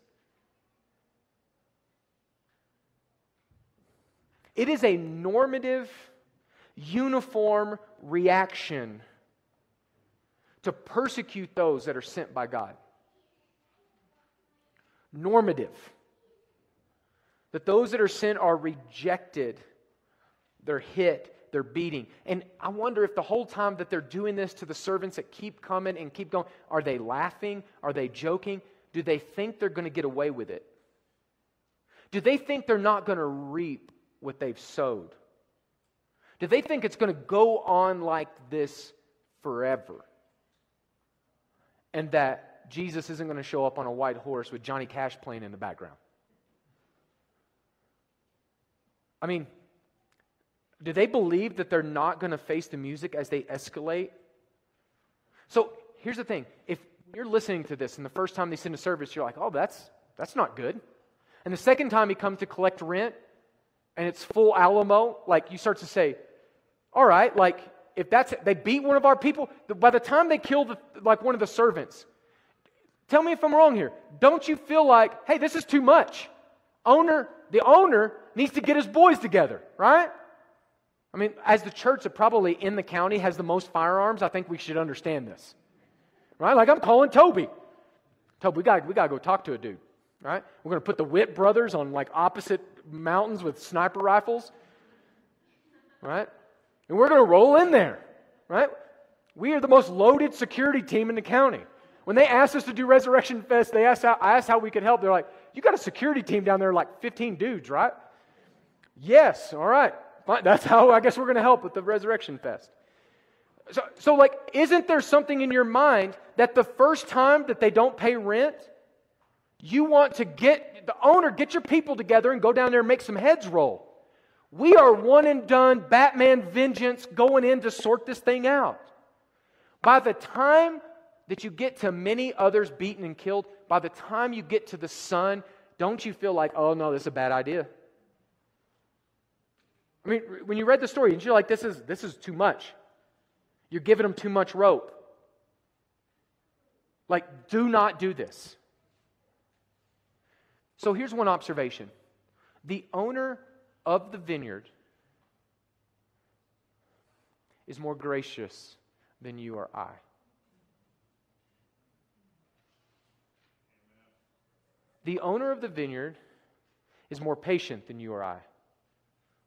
It is a normative, uniform reaction to persecute those that are sent by God. Normative. That those that are sent are rejected, they're hit, they're beating. And I wonder if the whole time that they're doing this to the servants that keep coming and keep going, are they laughing? Are they joking? Do they think they're going to get away with it? Do they think they're not going to reap what they've sowed? Do they think it's going to go on like this forever? And that Jesus isn't going to show up on a white horse with Johnny Cash playing in the background? I mean, do they believe that they're not going to face the music as they escalate? So here's the thing if you're listening to this and the first time they send a service, you're like, oh, that's, that's not good. And the second time he comes to collect rent and it's full Alamo, like you start to say, all right, like if that's they beat one of our people, by the time they kill the, like one of the servants, tell me if I'm wrong here. Don't you feel like, hey, this is too much? Owner, the owner needs to get his boys together, right? I mean, as the church that probably in the county has the most firearms, I think we should understand this. Right? Like I'm calling Toby. Toby, we got we got to go talk to a dude. Right? We're going to put the Witt brothers on like opposite mountains with sniper rifles. Right? And we're going to roll in there. Right? We are the most loaded security team in the county. When they asked us to do Resurrection Fest, they asked how, I asked how we could help. They're like, "You got a security team down there, like 15 dudes, right?" Yes. All right. That's how I guess we're going to help with the Resurrection Fest. So, so, like, isn't there something in your mind that the first time that they don't pay rent, you want to get the owner, get your people together and go down there and make some heads roll? We are one and done, Batman vengeance going in to sort this thing out. By the time that you get to many others beaten and killed, by the time you get to the son, don't you feel like, oh no, this is a bad idea? I mean, when you read the story, you're like, this is, this is too much. You're giving them too much rope. Like, do not do this. So here's one observation the owner of the vineyard is more gracious than you or I. The owner of the vineyard is more patient than you or I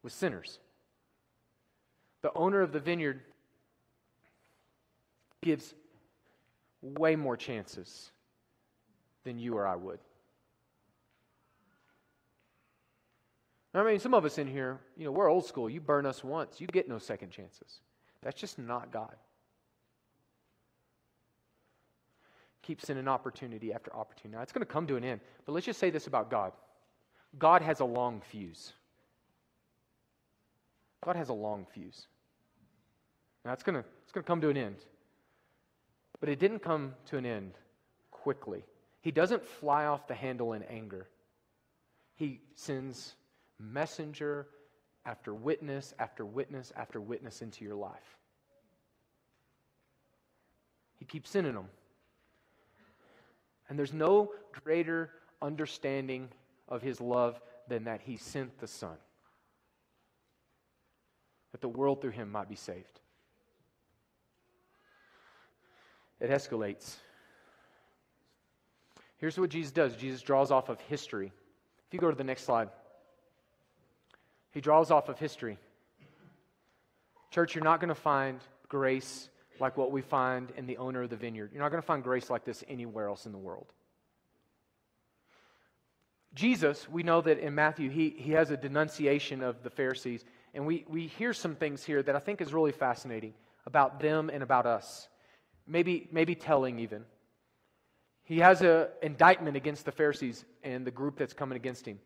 with sinners. The owner of the vineyard gives way more chances than you or I would. I mean, some of us in here, you know, we're old school. You burn us once, you get no second chances. That's just not God. Keep sending opportunity after opportunity. Now, it's going to come to an end, but let's just say this about God God has a long fuse. God has a long fuse. Now, it's going to it's going to come to an end. But it didn't come to an end quickly. He doesn't fly off the handle in anger. He sends messenger after witness after witness after witness into your life. He keeps sending them. And there's no greater understanding of his love than that he sent the Son that the world through him might be saved. It escalates. Here's what Jesus does Jesus draws off of history. If you go to the next slide, he draws off of history. Church, you're not going to find grace like what we find in the owner of the vineyard. You're not going to find grace like this anywhere else in the world. Jesus, we know that in Matthew, he, he has a denunciation of the Pharisees. And we, we hear some things here that I think is really fascinating about them and about us. Maybe, maybe telling even. He has an indictment against the Pharisees and the group that's coming against him.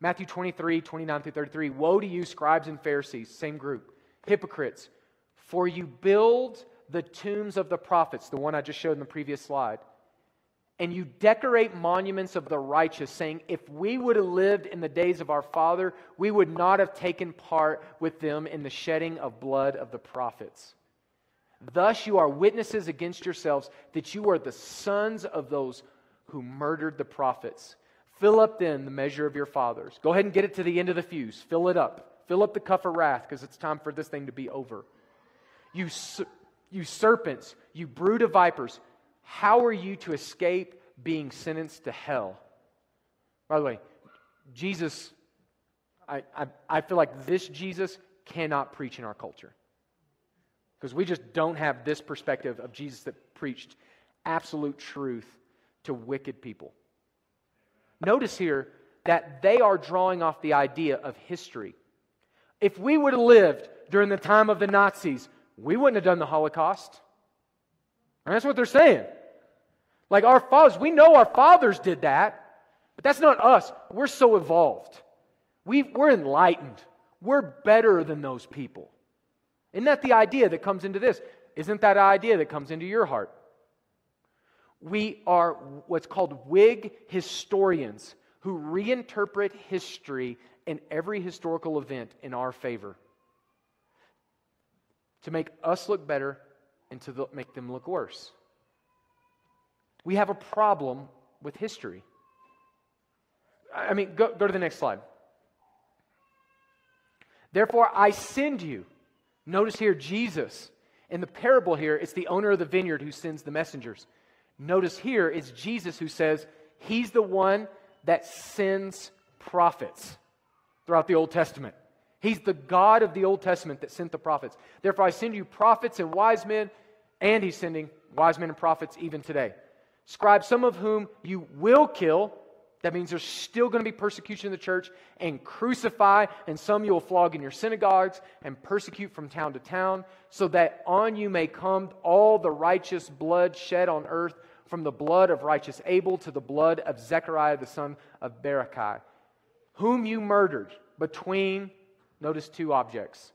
Matthew 23, 29 through 33. Woe to you, scribes and Pharisees, same group, hypocrites, for you build the tombs of the prophets, the one I just showed in the previous slide, and you decorate monuments of the righteous, saying, If we would have lived in the days of our father, we would not have taken part with them in the shedding of blood of the prophets. Thus you are witnesses against yourselves that you are the sons of those who murdered the prophets. Fill up then the measure of your fathers. Go ahead and get it to the end of the fuse. Fill it up. Fill up the cup of wrath because it's time for this thing to be over. You, you serpents, you brood of vipers, how are you to escape being sentenced to hell? By the way, Jesus, I, I, I feel like this Jesus cannot preach in our culture. Because we just don't have this perspective of Jesus that preached absolute truth to wicked people. Notice here that they are drawing off the idea of history. If we would have lived during the time of the Nazis, we wouldn't have done the Holocaust. And that's what they're saying. Like our fathers, we know our fathers did that, but that's not us. We're so evolved. we we're enlightened. We're better than those people. Isn't that the idea that comes into this? Isn't that idea that comes into your heart? We are what's called Whig historians who reinterpret history and every historical event in our favor to make us look better and to make them look worse. We have a problem with history. I mean, go, go to the next slide. Therefore, I send you Notice here, Jesus. In the parable here, it's the owner of the vineyard who sends the messengers. Notice here, it's Jesus who says he's the one that sends prophets throughout the Old Testament. He's the God of the Old Testament that sent the prophets. Therefore, I send you prophets and wise men, and he's sending wise men and prophets even today. Scribes, some of whom you will kill, that means there's still going to be persecution in the church and crucify, and some you will flog in your synagogues and persecute from town to town, so that on you may come all the righteous blood shed on earth, from the blood of righteous Abel to the blood of Zechariah the son of Berechiah, whom you murdered between, notice two objects,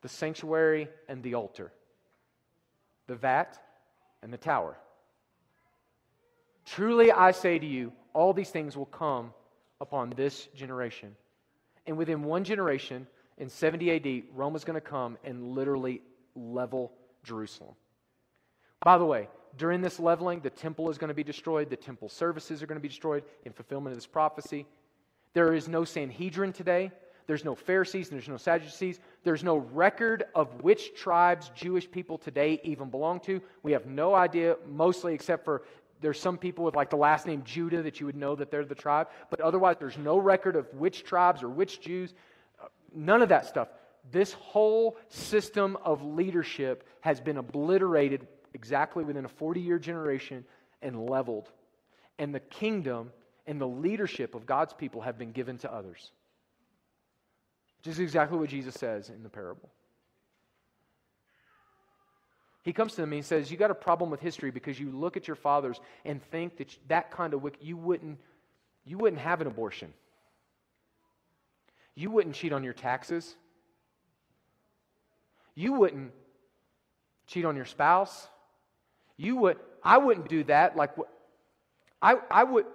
the sanctuary and the altar, the vat and the tower. Truly I say to you, all these things will come upon this generation. And within one generation, in 70 AD, Rome is going to come and literally level Jerusalem. By the way, during this leveling, the temple is going to be destroyed, the temple services are going to be destroyed in fulfillment of this prophecy. There is no Sanhedrin today. There's no Pharisees there's no Sadducees. There's no record of which tribes Jewish people today even belong to. We have no idea, mostly except for there's some people with like the last name Judah that you would know that they're the tribe, but otherwise there's no record of which tribes or which Jews. Uh, none of that stuff. This whole system of leadership has been obliterated exactly within a 40 year generation and leveled. And the kingdom and the leadership of God's people have been given to others. Which is exactly what Jesus says in the parable. He comes to them and says, You got a problem with history because you look at your fathers and think that that kind of wicked you wouldn't, you wouldn't have an abortion. You wouldn't cheat on your taxes. You wouldn't cheat on your spouse. You would, I wouldn't do that. Like, I, I would,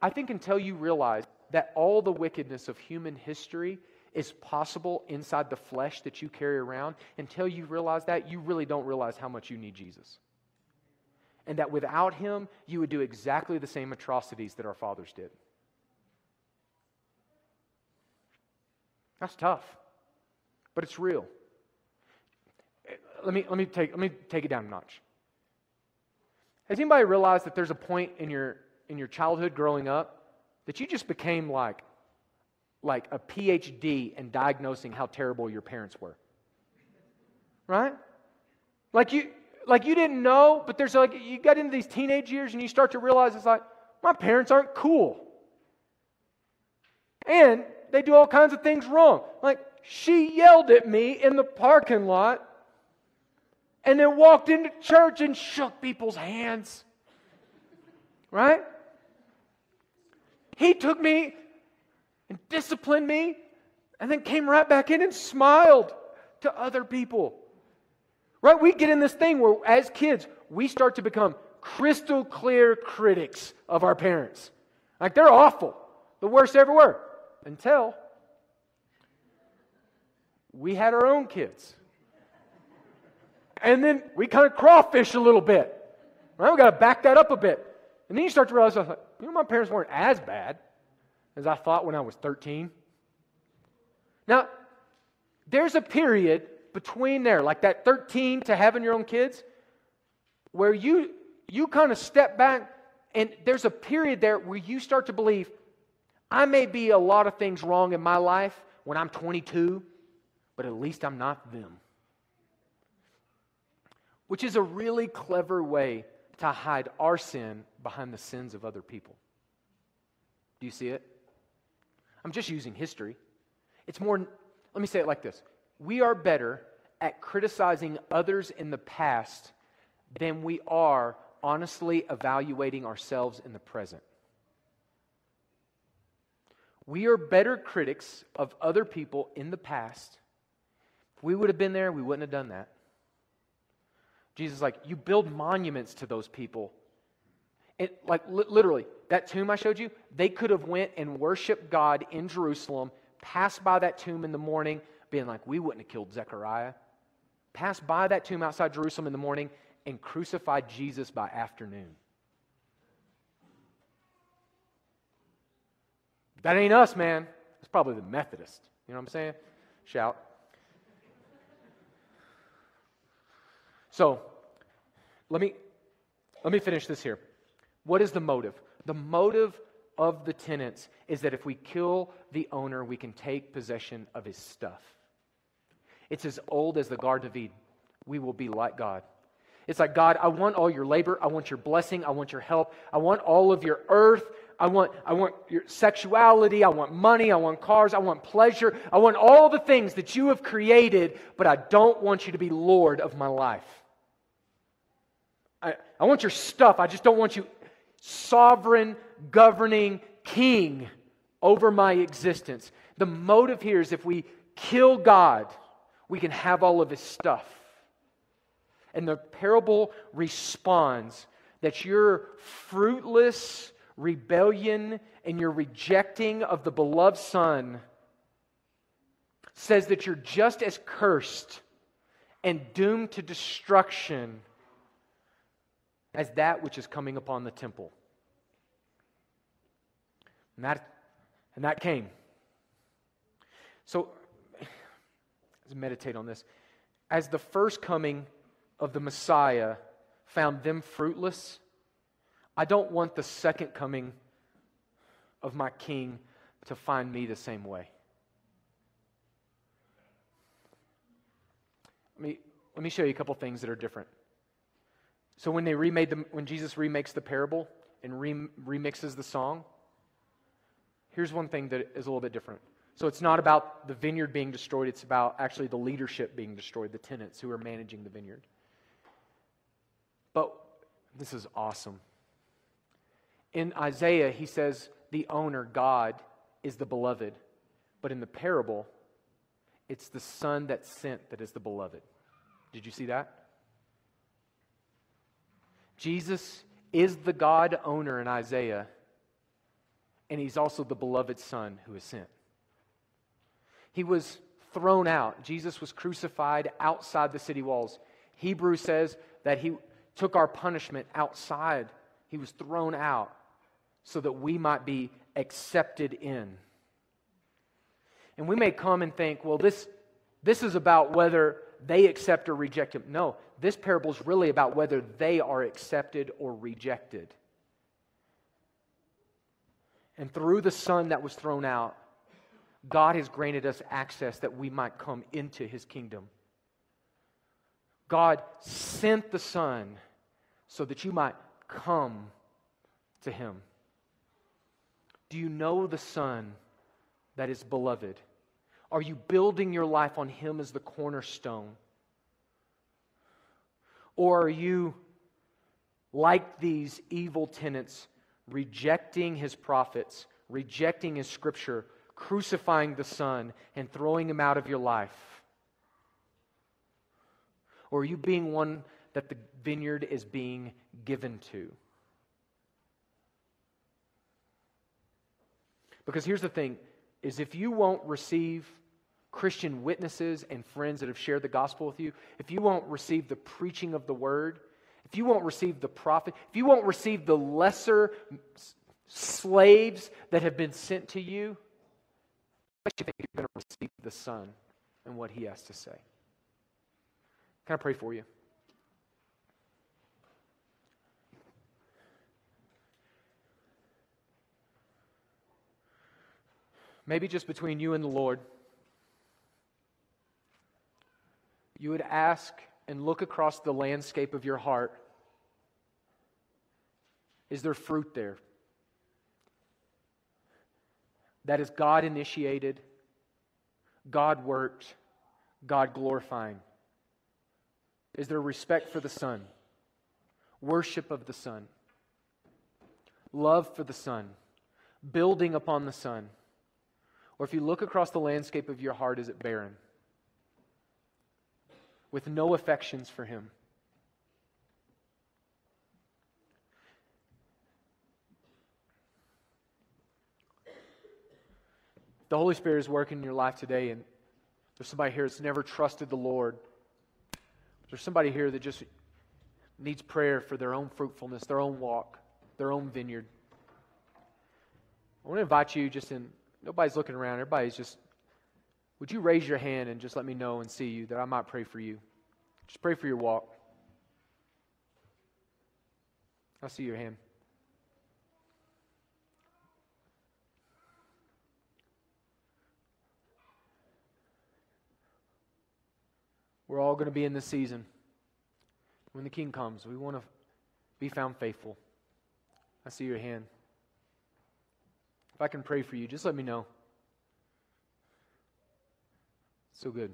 I think until you realize that all the wickedness of human history is possible inside the flesh that you carry around, until you realize that, you really don't realize how much you need Jesus. And that without him, you would do exactly the same atrocities that our fathers did. That's tough, but it's real. Let me, let me, take, let me take it down a notch. Has anybody realized that there's a point in your, in your childhood growing up that you just became like like a PhD in diagnosing how terrible your parents were. Right? Like you like you didn't know, but there's like you got into these teenage years and you start to realize it's like my parents aren't cool. And they do all kinds of things wrong. Like she yelled at me in the parking lot and then walked into church and shook people's hands. Right? He took me and disciplined me and then came right back in and smiled to other people. Right? We get in this thing where, as kids, we start to become crystal clear critics of our parents. Like they're awful, the worst ever were, until we had our own kids. And then we kind of crawfish a little bit. Right? We got to back that up a bit. And then you start to realize, thought, you know, my parents weren't as bad as I thought when I was 13. Now, there's a period between there, like that 13 to having your own kids, where you you kind of step back and there's a period there where you start to believe I may be a lot of things wrong in my life when I'm 22, but at least I'm not them. Which is a really clever way to hide our sin behind the sins of other people. Do you see it? I'm just using history. It's more, let me say it like this We are better at criticizing others in the past than we are honestly evaluating ourselves in the present. We are better critics of other people in the past. If we would have been there, we wouldn't have done that. Jesus is like, you build monuments to those people. Like li- literally, that tomb I showed you, they could have went and worshiped God in Jerusalem, passed by that tomb in the morning, being like, we wouldn't have killed Zechariah. Passed by that tomb outside Jerusalem in the morning and crucified Jesus by afternoon. That ain't us, man. It's probably the Methodist. You know what I'm saying? Shout. So, let me let me finish this here. What is the motive? The motive of the tenants is that if we kill the owner, we can take possession of his stuff. It's as old as the Garden of Eden. We will be like God. It's like, God, I want all your labor. I want your blessing. I want your help. I want all of your earth. I want, I want your sexuality. I want money. I want cars. I want pleasure. I want all the things that you have created, but I don't want you to be Lord of my life. I, I want your stuff. I just don't want you sovereign, governing king over my existence. The motive here is if we kill God, we can have all of his stuff. And the parable responds that your fruitless rebellion and your rejecting of the beloved Son says that you're just as cursed and doomed to destruction as that which is coming upon the temple. And that, and that came. So, let's meditate on this. As the first coming of the Messiah found them fruitless, I don't want the second coming of my King to find me the same way. Let me, let me show you a couple things that are different. So when they remade the, when Jesus remakes the parable and re, remixes the song, here's one thing that is a little bit different. So it's not about the vineyard being destroyed, it's about actually the leadership being destroyed, the tenants who are managing the vineyard. But this is awesome. In Isaiah, he says the owner, God, is the beloved. But in the parable, it's the son that sent that is the beloved. Did you see that? Jesus is the God owner in Isaiah, and he's also the beloved son who is sent. He was thrown out. Jesus was crucified outside the city walls. Hebrew says that he took our punishment outside. He was thrown out so that we might be accepted in. And we may come and think, well, this, this is about whether they accept or reject him. No, this parable is really about whether they are accepted or rejected. And through the Son that was thrown out, God has granted us access that we might come into his kingdom. God sent the Son so that you might come to him. Do you know the Son that is beloved? Are you building your life on him as the cornerstone? Or are you, like these evil tenants, rejecting his prophets, rejecting his scripture, crucifying the Son, and throwing him out of your life? Or are you being one that the vineyard is being given to. Because here's the thing is if you won't receive Christian witnesses and friends that have shared the gospel with you, if you won't receive the preaching of the word, if you won't receive the prophet, if you won't receive the lesser slaves that have been sent to you, I you think you're going to receive the Son and what he has to say. Can I pray for you? Maybe just between you and the Lord, you would ask and look across the landscape of your heart Is there fruit there? That is God initiated, God worked, God glorifying? Is there respect for the Son? Worship of the Son? Love for the Son? Building upon the Son? Or if you look across the landscape of your heart, is it barren? With no affections for Him? the Holy Spirit is working in your life today, and there's somebody here that's never trusted the Lord, there's somebody here that just needs prayer for their own fruitfulness, their own walk, their own vineyard. I want to invite you just in, nobody's looking around, everybody's just, would you raise your hand and just let me know and see you that I might pray for you? Just pray for your walk. I see your hand. We're all going to be in this season. When the King comes, we want to be found faithful. I see your hand. If I can pray for you, just let me know. So good.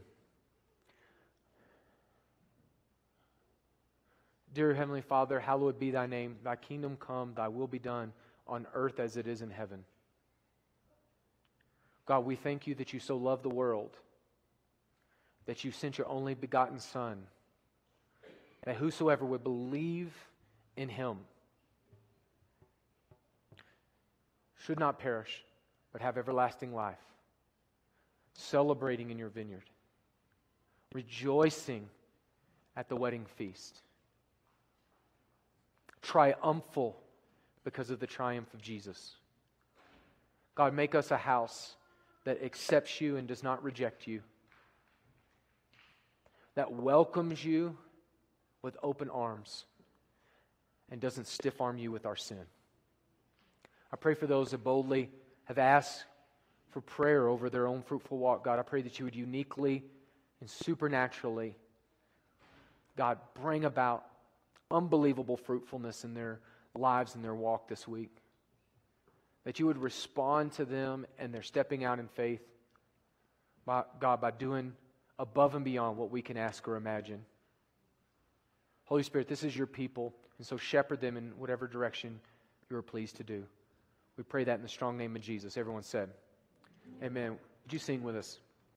Dear Heavenly Father, hallowed be thy name. Thy kingdom come, thy will be done on earth as it is in heaven. God, we thank you that you so love the world that you sent your only begotten Son, that whosoever would believe in him should not perish, but have everlasting life, celebrating in your vineyard, rejoicing at the wedding feast, triumphal because of the triumph of Jesus. God, make us a house that accepts you and does not reject you that welcomes you with open arms and doesn't stiff arm you with our sin. I pray for those that boldly have asked for prayer over their own fruitful walk. God, I pray that you would uniquely and supernaturally, God, bring about unbelievable fruitfulness in their lives and their walk this week. That you would respond to them and their stepping out in faith, by, God, by doing above and beyond what we can ask or imagine. Holy Spirit, this is your people, and so shepherd them in whatever direction you are pleased to do. We pray that in the strong name of Jesus. Everyone said, Amen. Would you sing with us?